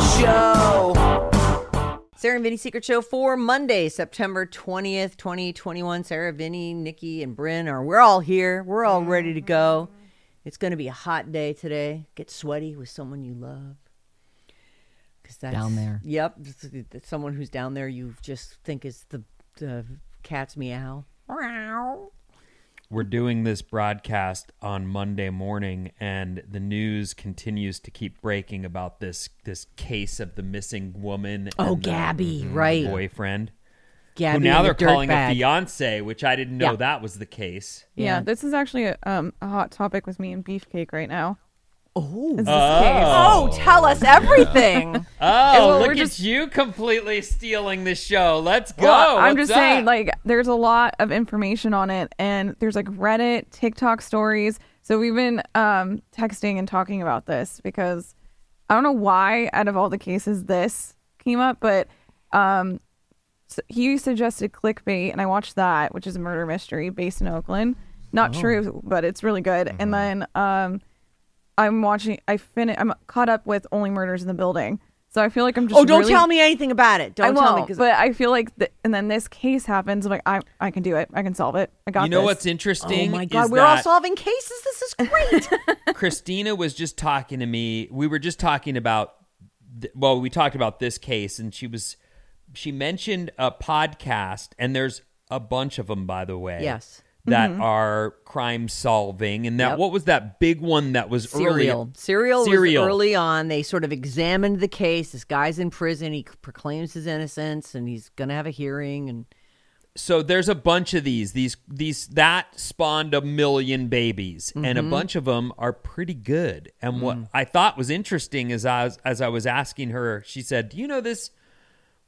Secret show. Sarah and Vinny Secret Show for Monday, September 20th, 2021. Sarah, Vinny, Nikki, and Bryn are we're all here. We're all ready to go. It's going to be a hot day today. Get sweaty with someone you love. Cause that's, Down there. Yep. it's- it's Someone who's down there you just think is the, the cat's meow. We're doing this broadcast on Monday morning, and the news continues to keep breaking about this this case of the missing woman. Oh, and the Gabby, right. boyfriend. Gabby who now they're the calling a dirtbag. fiance, which I didn't know Yeah. that was the case. Yeah, Yeah. this is actually a, um, a hot topic with me and Beefcake right now. Oh. Oh. Oh, tell us everything. Oh, well, look we're at just- you completely stealing the show. Let's go. Well, I'm What's just saying, like, there's a lot of information on it, and there's like Reddit, TikTok stories. So we've been um, texting and talking about this because I don't know why, out of all the cases, this came up, but um, so he suggested clickbait, and I watched that, which is a murder mystery based in Oakland. Not Oh. true, but it's really good. Mm-hmm. And then um, I'm watching. I fin- I'm caught up with Only Murders in the Building. So I feel like I'm just. Oh, don't really- tell me anything about it. Don't I tell me won't, because but I feel like, th- and then this case happens. I'm like, I, I can do it. I can solve it. I got you know this. what's interesting? oh my god, is we're all solving cases. This is great. Christina was just talking to me. We were just talking about, th- well, we talked about this case, and she was, she mentioned a podcast, and there's a bunch of them, by the way. Yes. That are crime solving, and that Yep. what was that big one that was Serial. early? Serial. Serial. was early on. They sort of examined the case. This guy's in prison. He proclaims his innocence, and he's going to have a hearing. And so there's a bunch of these these these that spawned a million babies and a Mm-hmm. bunch of them are pretty good and what Mm. i thought was interesting is I was, as i was asking her she said do you know this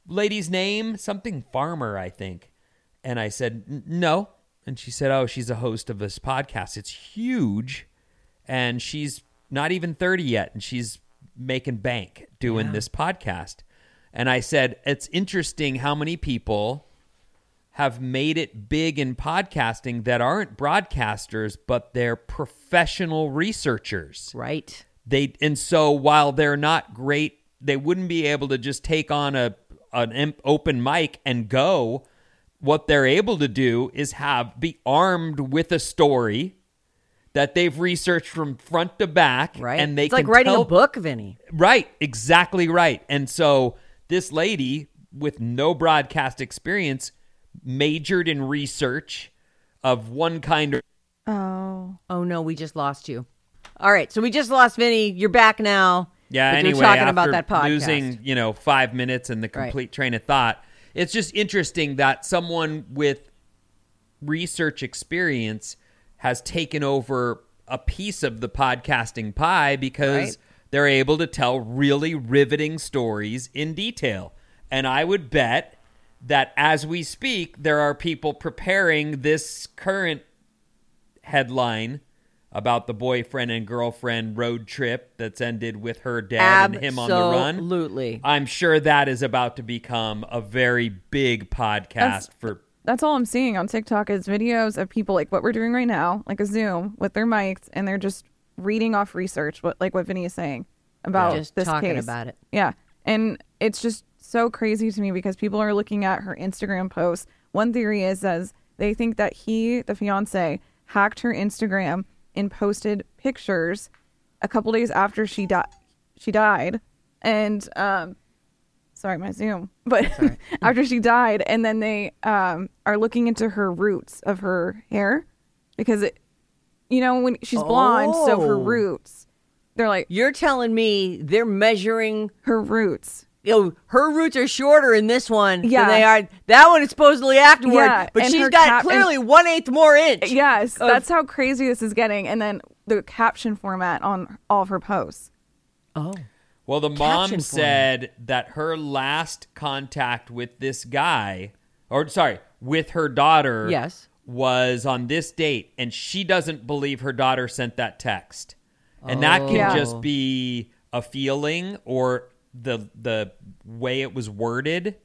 lady's name something farmer i think and i said no and she said oh she's a host of this podcast. It's huge. And she's not even 30 yet and she's making bank doing this podcast. And i said it's interesting how many people have made it big in podcasting that aren't broadcasters but they're professional researchers. Right. they and so while they're not great they wouldn't be able to just take on a an open mic and go what they're able to do is have be armed with a story that they've researched from front to back Right. and they it's like can writing tell- a book, Vinny. Right, exactly right. And so this lady with no broadcast experience majored in research of one kind or Oh, Oh no, we just lost you. All right, so we just lost Vinny. You're back now. yeah. But anyway, you're talking after about that podcast. losing you know five minutes and the Right. complete train of thought, it's just interesting that someone with research experience has taken over a piece of the podcasting pie because Right. they're able to tell really riveting stories in detail. And I would bet that as we speak, there are people preparing this current headline about the boyfriend and girlfriend road trip that's ended with her dead and him on the run. Absolutely. I'm sure that is about to become a very big podcast That's- for that's all I'm seeing on TikTok is videos of people like what we're doing right now, like a Zoom with their mics, and they're just reading off research, what like what Vinny is saying about Just this talking case. about it. Yeah, and it's just so crazy to me because people are looking at her Instagram posts. One theory is as they think that he, the fiance, hacked her Instagram and posted pictures a couple days after she died. She died, and um, sorry, my Zoom. But after she died, and then they um, are looking into her roots of her hair because it, you know, when she's blonde, so her Oh. roots, they're like You're telling me they're measuring. her roots. You know, her roots are shorter in this one Yeah. than they are. That one is supposedly afterward, Yeah, but and she's her got cap- clearly one eighth more inch. Yes, of- that's how crazy this is getting. And then the caption format on all of her posts. Oh, Well, the Caption mom format. said that her last contact with this guy, or sorry, with her daughter, Yes. was on this date, and she doesn't believe her daughter sent that text, and that can Yeah. just be a feeling or the the way it was worded.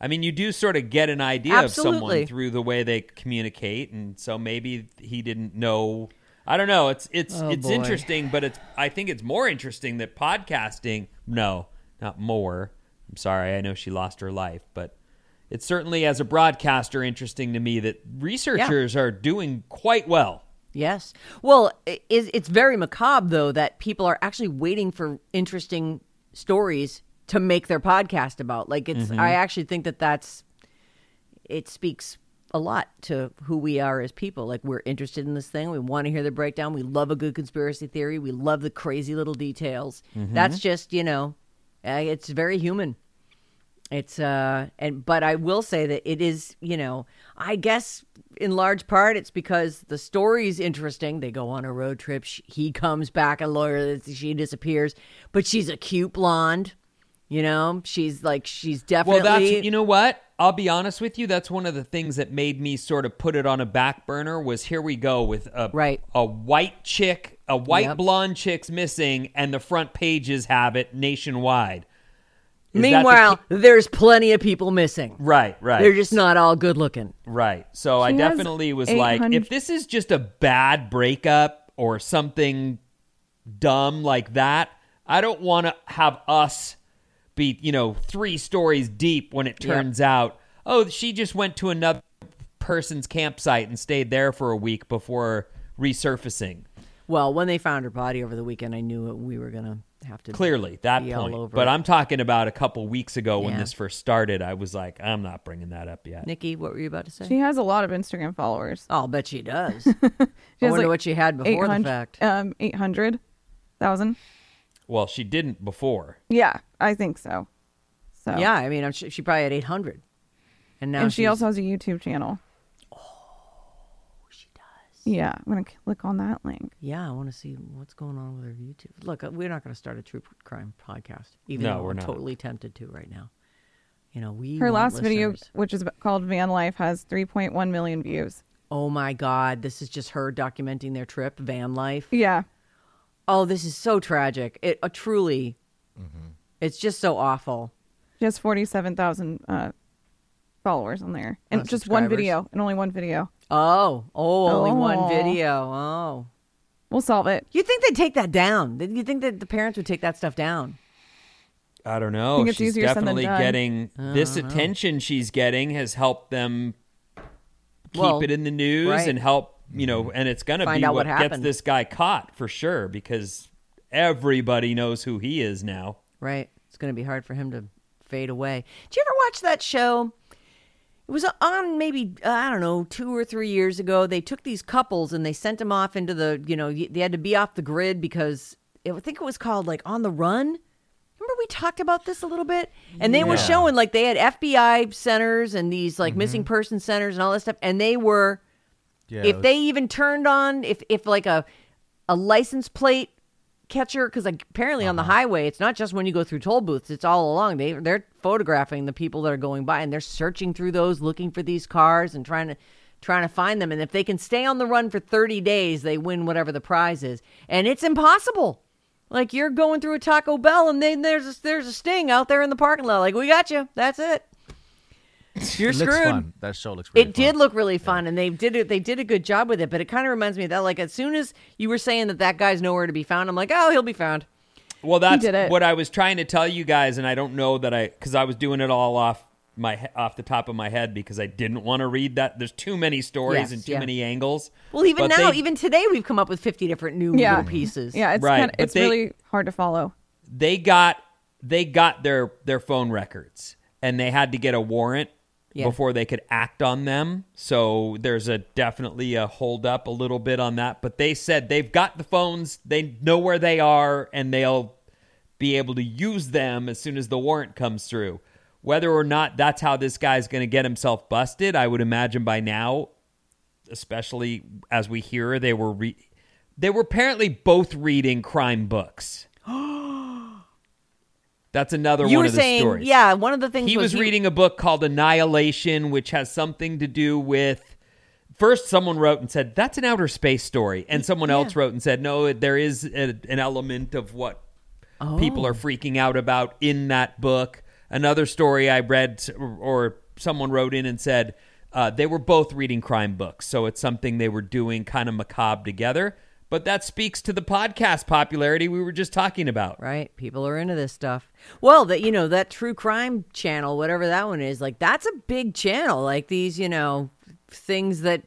I mean, you do sort of get an idea of someone through the way they communicate, and so maybe he didn't know. I don't know. It's it's Oh, it's boy. interesting, but it's I think it's more interesting that podcasting. No, not more. I'm sorry. I know she lost her life, but it's certainly as a broadcaster interesting to me that researchers are doing quite well. Yes. Well, it's very macabre though that people are actually waiting for interesting stories to make their podcast about. Like it's I mm-hmm. actually think that that's it speaks a lot to who we are as people. Like we're interested in this thing. We want to hear the breakdown. We love a good conspiracy theory. We love the crazy little details. Mm-hmm. That's just, you know, it's very human. It's uh and but I will say that it is, you know, I guess in large part it's because the story's interesting. They go on a road trip. She, he comes back a lawyer. She disappears, but she's a cute blonde. You know, she's like she's definitely. Well, that's you know what? I'll be honest with you. That's one of the things that made me sort of put it on a back burner. Was here we go with a Right. a white chick, a white Yep. blonde chick's missing, and the front pages have it nationwide. Is that the Meanwhile, there's plenty of people missing. right, right. They're just not all good looking. Right. So I She has definitely was like, if this is just a bad breakup or something dumb like that, I don't want to have us be, you know, three stories deep when it Yeah. turns out, oh, she just went to another person's campsite and stayed there for a week before resurfacing. Well, when they found her body over the weekend, I knew we were gonna have to Clearly, that be all point. over But it. I'm talking about a couple weeks ago when Yeah. this first started. I was like, I'm not bringing that up yet. Nikki, what were you about to say? She has a lot of Instagram followers. oh, I'll bet she does. She I wonder like what she had before the fact. Um, 800,000. Well, she didn't before. Yeah, I think so. So Yeah, I mean, I'm sure she probably had 800. And now and she also has a YouTube channel. She does. Yeah, I'm gonna click on that link. Yeah, I want to see what's going on with her YouTube. Look, uh, we're not going to start a true crime podcast, even No, though we're I'm not. totally tempted to right now. You know, we Her want last video, which is called Van Life, has 3.1 million views. Oh my God, this is just her documenting their trip, van life. Yeah, Oh, this is so tragic. It uh, truly, Mm-hmm. it's just so awful. she has 47,000 uh, followers on there, and Oh, just one video, and only one video. Oh, oh, only one Oh. video. Oh, We'll solve it. you think they'd take that down? You think that the parents would take that stuff down? I don't know. think it's she's easier said than definitely done. getting this attention she's getting has helped them keep Well, it in the news right. and help, you know, and it's going to Find be out what, what gets happened. this guy caught for sure because everybody knows who he is now. Right. It's going to be hard for him to fade away. Did you ever watch that show? It was on maybe uh, I don't know two or three years ago. They took these couples and they sent them off into the you know they had to be off the grid because it, I think it was called like on the run. Remember we talked about this a little bit, and they were showing like they had FBI centers and these like missing person centers and all that stuff, and they were Yeah, if they even turned on if if like a a license plate catcher because like apparently on the uh-huh. highway it's not just when you go through toll booths it's all along. They they're photographing the people that are going by and they're searching through those looking for these cars and trying to trying to find them. And if they can stay on the run for 30 days they win whatever the prize is. And it's impossible. Like you're going through a Taco Bell and then there's a, there's a sting out there in the parking lot. Like we got you. That's it you're it looks screwed fun. That show looks. Really it did look really fun, and they did it. They did a good job with it. But it kind of reminds me of that. Like as soon as you were saying that that guy's nowhere to be found, I'm like, oh, he'll be found. Well, that's did what I was trying to tell you guys, and I don't know that I because I was doing it all off my off the top of my head because I didn't want to read that. There's too many stories Yes, and too yeah. many angles. Well, even But now, they- even today, we've come up with 50 different new Yeah. little pieces. Yeah, it's Right, kind of, it's they- really hard to follow. they got they got their their phone records and they had to get a warrant Yeah. before they could act on them. So there's a definitely a hold up a little bit on that. But they said they've got the phones, they know where they are, and they'll be able to use them as soon as the warrant comes through. Whether or not that's how this guy's going to get himself busted, I would imagine by now, especially as we hear they were re- they were apparently both reading crime books. That's another You one were of the saying, stories. yeah, one of the things He was he- reading a book called Annihilation, which has something to do with. First, someone wrote and said that's an outer space story, and someone else wrote and said no, there is a, an element of what people Oh. are freaking out about in that book. Another story I read, or, or someone wrote in and said uh, they were both reading crime books, so it's something they were doing kind of macabre together. But that speaks to the podcast popularity we were just talking about. Right. People are into this stuff. Well, that you know, that true crime channel, whatever that one is, like that's a big channel. Like these, you know, things that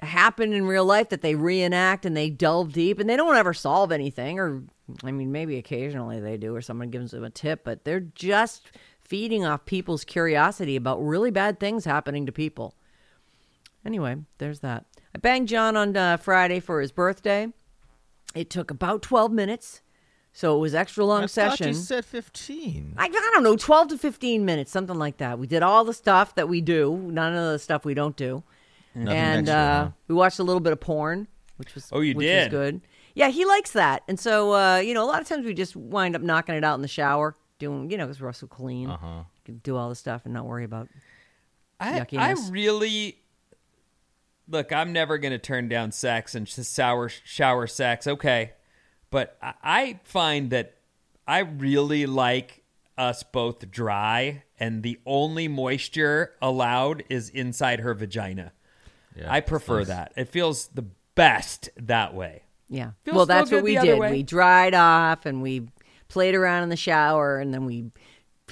happen in real life that they reenact and they delve deep and they don't ever solve anything or I mean maybe occasionally they do or someone gives them a tip, but they're just feeding off people's curiosity about really bad things happening to people. Anyway, there's that. I banged John on uh, Friday for his birthday. It took about 12 minutes. So it was extra long I session. thought you said 15. I, I don't know, 12 to 15 minutes, something like that. We did all the stuff that we do, none of the stuff we don't do. Nothing and extra, uh, huh? we watched a little bit of porn, which was Oh, you which did? was good. Yeah, he likes that. And so, uh, you know, a lot of times we just wind up knocking it out in the shower, doing, you know, because we're so clean. Uh-huh. Can do all the stuff and not worry about. I, I really look. I'm never going to turn down sex and just sour shower sex. Okay, but I, I find that I really like us both dry, and the only moisture allowed is inside her vagina. Yeah, I prefer nice. that. It feels the best that way. Yeah. Feels well, that's what we did. way. We dried off and we played around in the shower and then we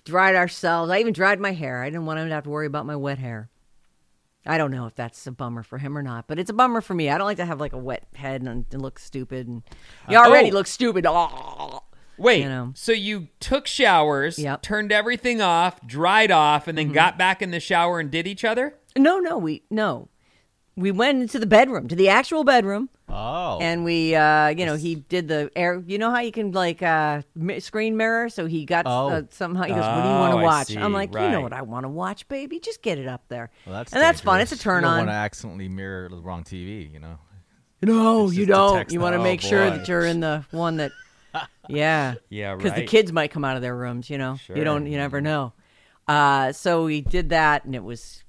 dried ourselves. I even dried my hair. I didn't want him to have to worry about my wet hair. I don't know if that's a bummer for him or not, but it's a bummer for me. I don't like to have like a wet head and it looks stupid. And you already oh. look stupid. Oh. Wait, You know. so you took showers, Yep. Mm-hmm. turned everything off, dried off, and then got back in the shower and did each other? No, no, we no. We went into the bedroom, to the actual bedroom. Oh. And we, uh, you know, he did the air. You know how you can like uh, mi- screen mirror. So he got Oh. uh, somehow. He goes, "What do you want Oh, to I watch?" see. I'm like, "You Right. know what I want to watch, baby. Just get it up there." well, that's and that's fun. It's a turn you don't on. want to accidentally mirror the wrong TV, you know? No, It's you just don't. You want to Oh, make sure boy. that you're in the one that. Yeah. Yeah, Because the right. kids might come out of their rooms. You know, you don't. You never know. Uh, so we did that, and it was.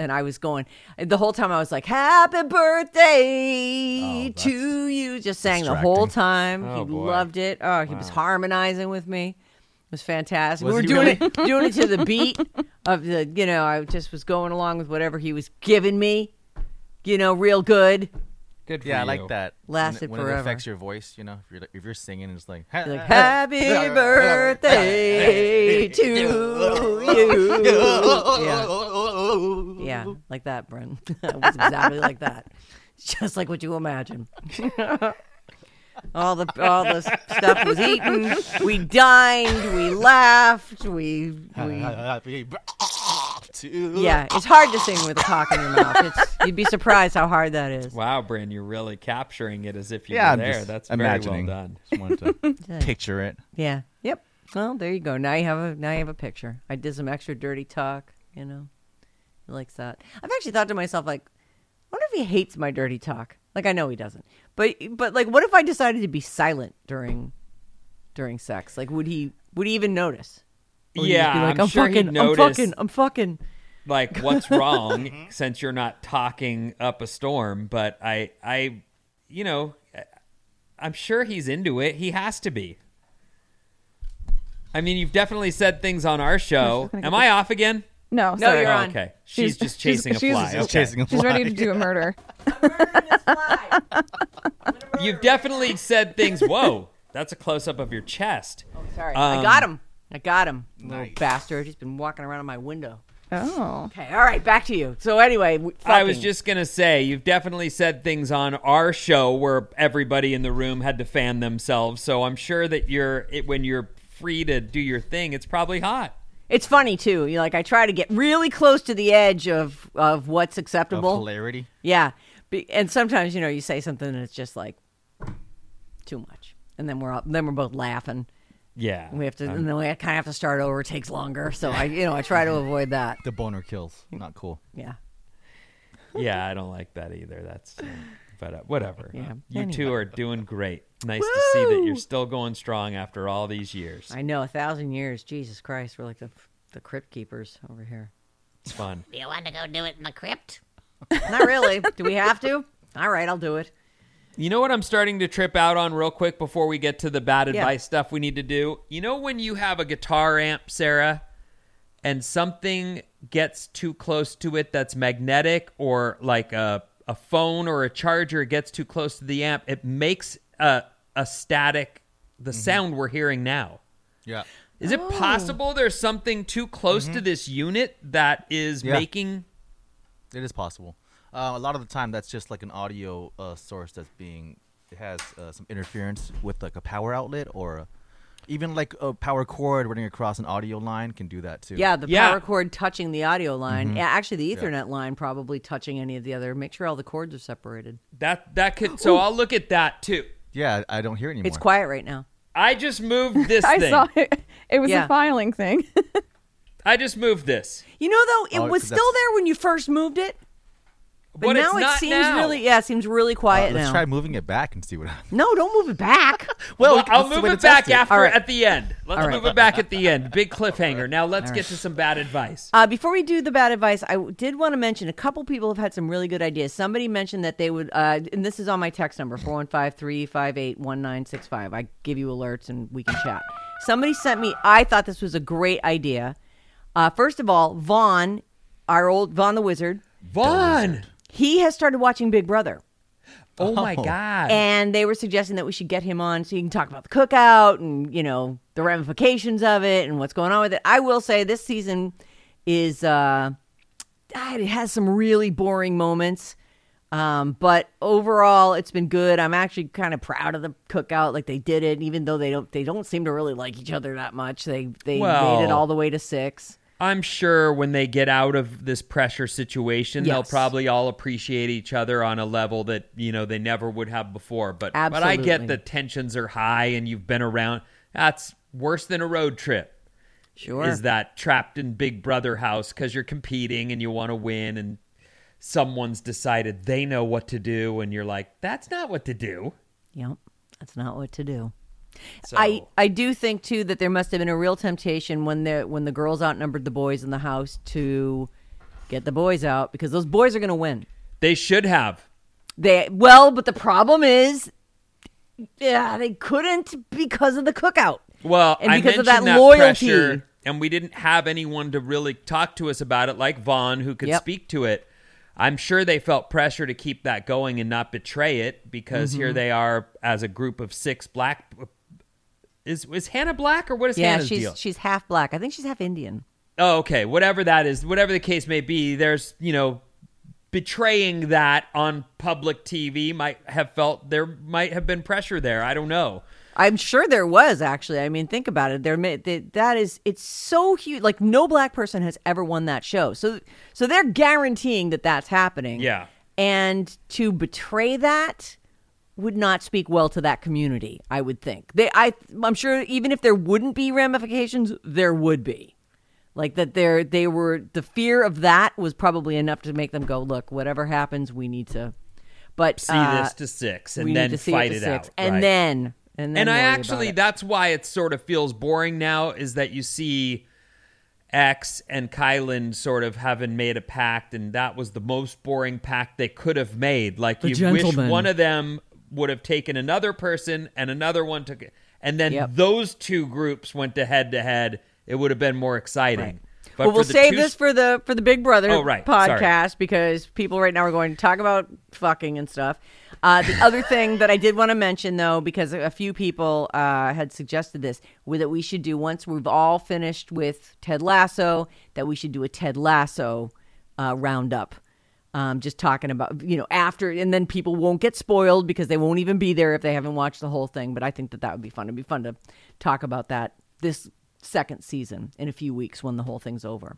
And I was going the whole time. I was like, "Happy birthday Oh, to you!" Just sang the whole time. Oh, he boy. loved it. Oh, he was harmonizing with me. It was fantastic. Was we were doing really? it, doing it to the beat of the. You know, I just was going along with whatever he was giving me. You know, real good. Good for Yeah, I like that. Lasted when, it- when forever. it affects your voice, you know, if you're if you're singing, it's like, Like, Happy birthday to you. Yeah. Yeah, like that, Brent. it was exactly like that. Just like what you imagine. all the all the stuff was eaten. We dined. We laughed. We we. Happy Yeah, it's hard to sing with a cock in your mouth. It's, you'd be surprised how hard that is. Wow, Bryn, you're really capturing it as if you Yeah, were I'm there. That's imagining. very well done. Just wanted to picture it. Yeah. Yep. Well, there you go. Now you have a now you have a picture. I did some extra dirty talk. You know, he likes that. I've actually thought to myself, like, I wonder if he hates my dirty talk. Like, I know he doesn't, but but like, what if I decided to be silent during during sex? Like, would he would he even notice? Or would he just Yeah, be like, I'm sure fucking, he'd I'm notice. fucking, I'm fucking. Like, what's wrong mm-hmm. since you're not talking up a storm? But I, I, you know, I'm sure he's into it. He has to be. I mean, you've definitely said things on our show. Am I off again? No, No, sorry. you're Oh, on. okay. She's, just chasing she's- a fly. she's okay. Chasing a She's fly. ready to do a murder. You've definitely said things. Whoa, that's a close up of your chest. Oh, sorry, I got Um, him. I got him, little bastard. He's been walking around on my window. Oh. Okay, all right, back to you. So anyway, I was just gonna say you've definitely said things on our show where everybody in the room had to fan themselves. So I'm sure that you're it, when you're free to do your thing, it's probably hot. It's funny too. You like I try to get really close to the edge of of what's Of acceptable. hilarity. Yeah, Be- and sometimes you know you say something and it's just like too much, and then we're all, then we're both laughing. Yeah. We have to, and then we kind of have to start over. It takes longer, so I you know I try to avoid that. The boner kills. Not cool. Yeah. yeah, I don't like that either. That's, uh, but uh, whatever. Yeah. You two are doing great. Nice to see that you're still going strong after all these years. I know a thousand years. Jesus Christ, we're like the the crypt keepers over here. It's fun. Do you want to go do it in the crypt? Not really. Do we have to? All right, I'll do it. You know what I'm starting to trip out on real quick before we get to the bad Yeah. advice stuff we need to do? You know when you have a guitar amp, Sarah, and something gets too close to it that's magnetic or like a a phone or a charger gets too close to the amp, it makes a a static the sound we're hearing now. Yeah. Is it possible there's something too close to this unit that is Yeah. making It is possible. Uh, a lot of the time, that's just like an audio uh, source that's being it has uh, some interference with like a power outlet or a, even like a power cord running across an audio line can do that too. Yeah, the Yeah. power cord touching the audio line. Mm-hmm. Yeah, actually, the Ethernet line probably touching any of the other. Make sure all the cords are separated. that that could so I'll look at that too. Yeah, I don't hear it anymore. It's quiet right now. I just moved this I thing. saw it. It was Yeah. a filing thing. I just moved this. You know, though, it Oh, was 'cause still that's- there when you first moved it, but, But it's now it seems now. really yeah, it seems really Uh, quiet let's now. try moving it back and see what happens. No, don't move it back. Well, we- I'll move it back it. after All right. at the end. Let's All right. move it back at the end. Big cliffhanger. Now let's get to some bad advice. Uh, before we do the bad advice, I did want to mention a couple people have had some really good ideas. Somebody mentioned that they would, uh, and this is on my text number 415 358 1965. I give you alerts and we can chat. Somebody sent me, I thought this was a great idea. Uh, first of all, Vaughn, our old Vaughn the Wizard, Vaughn. He has started watching Big Brother. Oh my god. And they were suggesting that we should get him on so he can talk about the cookout and, you know, the ramifications of it and what's going on with it. I will say this season is uh it has some really boring moments. Um, but overall it's been good. I'm actually kind of proud of the cookout. Like they did it, even though they don't they don't seem to really like each other that much. They they made it all the way to six. I'm sure when they get out of this pressure situation, they'll probably all appreciate each other on a level that you know they never would have before. But but I get the tensions are high and you've been around. That's worse than a road trip. Sure. Is that trapped in Big Brother house because you're competing and you want to win and someone's decided they know what to do and you're like that's not what to do. Yep. That's not what to do. So I, I do think too that there must have been a real temptation when the when the girls outnumbered the boys in the house to get the boys out because those boys are going to win. they should have. They well, but the problem is, yeah, they couldn't because of the cookout. Well, And because of mentioned that loyalty. pressure, and we didn't have anyone to really talk to us about it, like Vaughn, who could Yep. speak to it. I'm sure they felt pressure to keep that going and not betray it because Mm-hmm. here they are as a group of six black. Is is Hannah black or what is Yeah, Hannah's she's deal? she's half black. I think she's half Indian. Oh, okay. Whatever that is, whatever the case may be, there's, you know, betraying that on public TV might have felt there might have been pressure there. I don't know. I'm sure there was actually. I mean, think about it. There, that is, it's so huge. Like no black person has ever won that show. So, so they're guaranteeing that that's happening. Yeah. And to betray that would not speak well to that community. I would think. They, I, I'm sure even if there wouldn't be ramifications, there would be. Like that, there, they were. The fear of that was probably enough to make them go, look, whatever happens, we need to. But See uh, this to six and then fight it, it, out. and right. then. And, then and I actually that's why it sort of feels boring now is that you see X and Kyland sort of having made a pact and that was the most boring pact they could have made. Like The you wish one of them would have taken another person and another one took it and then Yep. those two groups went to head to head. It would have been more exciting. But well, we'll save two- this for the for the Big Brother Oh, right. Sorry. podcast because people right now are going to talk about fucking and stuff. Uh, the other thing that I did want to mention, though, because a few people uh, had suggested this, that we should do once we've all finished with Ted Lasso, that we should do a Ted Lasso uh, roundup. Um, just talking about you know after, and then people won't get spoiled because they won't even be there if they haven't watched the whole thing. But I think that that would be fun. It'd be fun to talk about that this second season in a few weeks when the whole thing's over.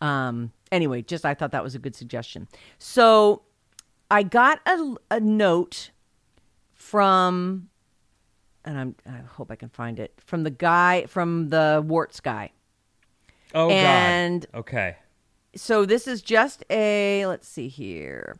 Um, anyway, just I thought that was a good suggestion. So I got a, a note from, and I'm, I hope I can find it from the guy from the warts guy. Oh And- God. Okay. So this is just a let's see here.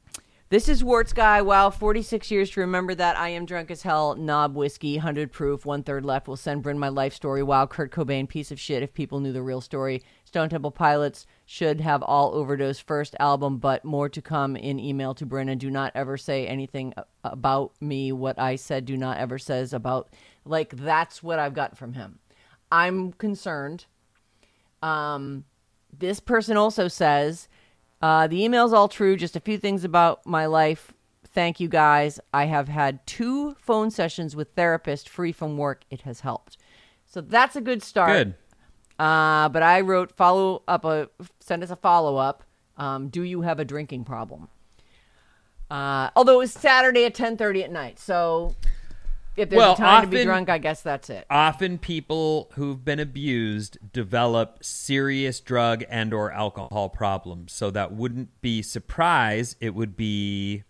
This is Warts Guy. Wow, 46 years to remember that. I am drunk as hell. Knob whiskey, 100 proof, one third left. Will send Bryn my life story. Wow, Kurt Cobain, piece of shit. If people knew the real story, Stone Temple Pilots should have all overdose first album, but more to come in email to Bryn. And do not ever say anything about me. What I said, do not ever says about. Like that's what I've got from him. I'm concerned. Um, this person also says uh, the email's all true. Just a few things about my life. Thank you guys. I have had two phone sessions with therapist free from work. It has helped. So that's a good start. Good. Uh, but I wrote follow up a send us a follow up. Um, do you have a drinking problem? Uh, although it was Saturday at ten thirty at night, so if there's Well, a time to be often- drunk, I guess that's it. Often people who've been abused develop serious drug and or alcohol problems. So that wouldn't be surprise. It would be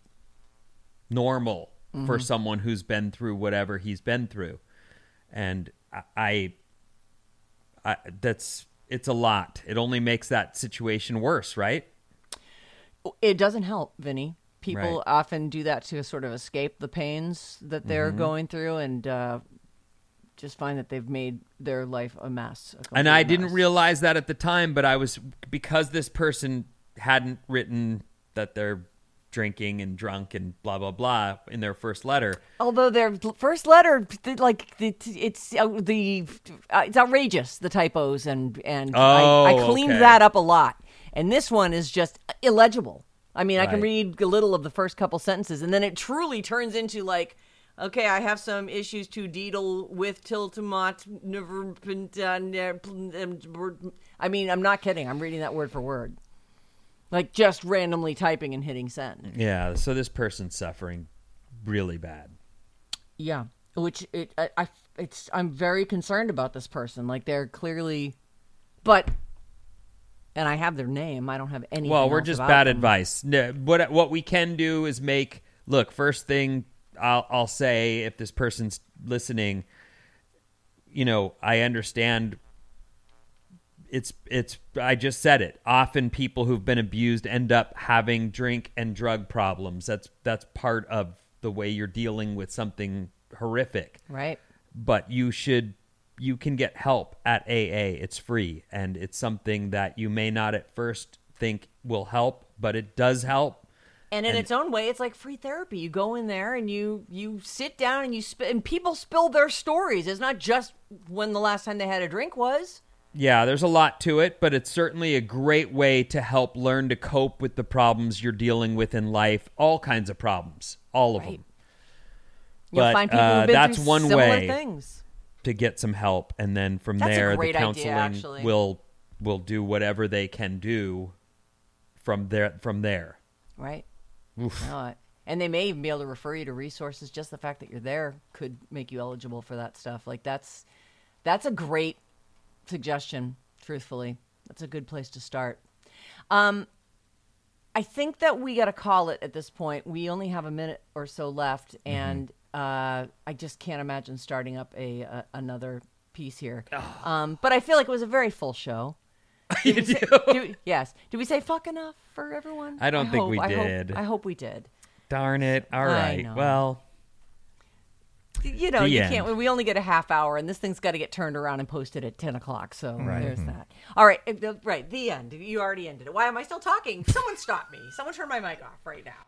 normal for Mm-hmm. someone who's been through whatever he's been through. And I, I, I that's it's a lot. It only makes that situation worse, right? It doesn't help, Vinny. People Right. often do that to sort of escape the pains that they're Mm-hmm. going through and uh, just find that they've made their life a mess. a and I complete didn't realize that at the time, but I was because this person hadn't written that they're drinking and drunk and blah blah blah in their first letter. Although their first letter, like it's uh, the uh, it's outrageous the typos and and I, I Oh, cleaned okay. that up a lot. And this one is just illegible. I mean, I can read a little of the first couple sentences, and then it truly turns into like, okay, I have some issues to deal with till tomat. I mean, I'm not kidding. I'm reading that word for word, like just randomly typing and hitting send. Yeah, so this person's suffering really bad. Yeah, which it I, I it's I'm very concerned about this person. Like they're clearly, but and I have their name. I don't have any. Well, we're just bad advice. No, what what we can do is make look. First thing I'll I'll say if this person's listening, you know, I understand. It's it's I just said it. Often people who've been abused end up having drink and drug problems. That's that's part of the way you're dealing with something horrific Right. but you should you can get help at AA. It's free and it's something that you may not at first think will help, but it does help. And in its own way, it's like free therapy. You go in there and you you sit down and you sp- and people spill their stories. It's not just when the last time they had a drink was. Yeah, there's a lot to it, but it's certainly a great way to help learn to cope with the problems you're dealing with in life, all kinds of problems, all of Right. them. You'll But, find people uh, who've been that's through one similar way. things. To get some help and then from That's there the great idea, counseling will will do whatever they can do from there from there. Right. No, and they may even be able to refer you to resources. Just the fact that you're there could make you eligible for that stuff. Like that's that's a great suggestion. Truthfully, that's a good place to start. Um, I think that we got to call it at this point. We only have a minute or so left, and uh, I just can't imagine starting up a, a another piece here. Um, but I feel like it was a very full show. you Did we say- do? do- yes. Did we say fuck enough for everyone? I don't think hope- we I hope- did. I hope we did. Darn it. All I right. know. Well, You know, you end. can't. We only get a half hour, and this thing's got to get turned around and posted at ten o'clock. So Right. there's that. All right, uh, right. The end. You already ended it. Why am I still talking? Someone stop me. Someone turn my mic off right now.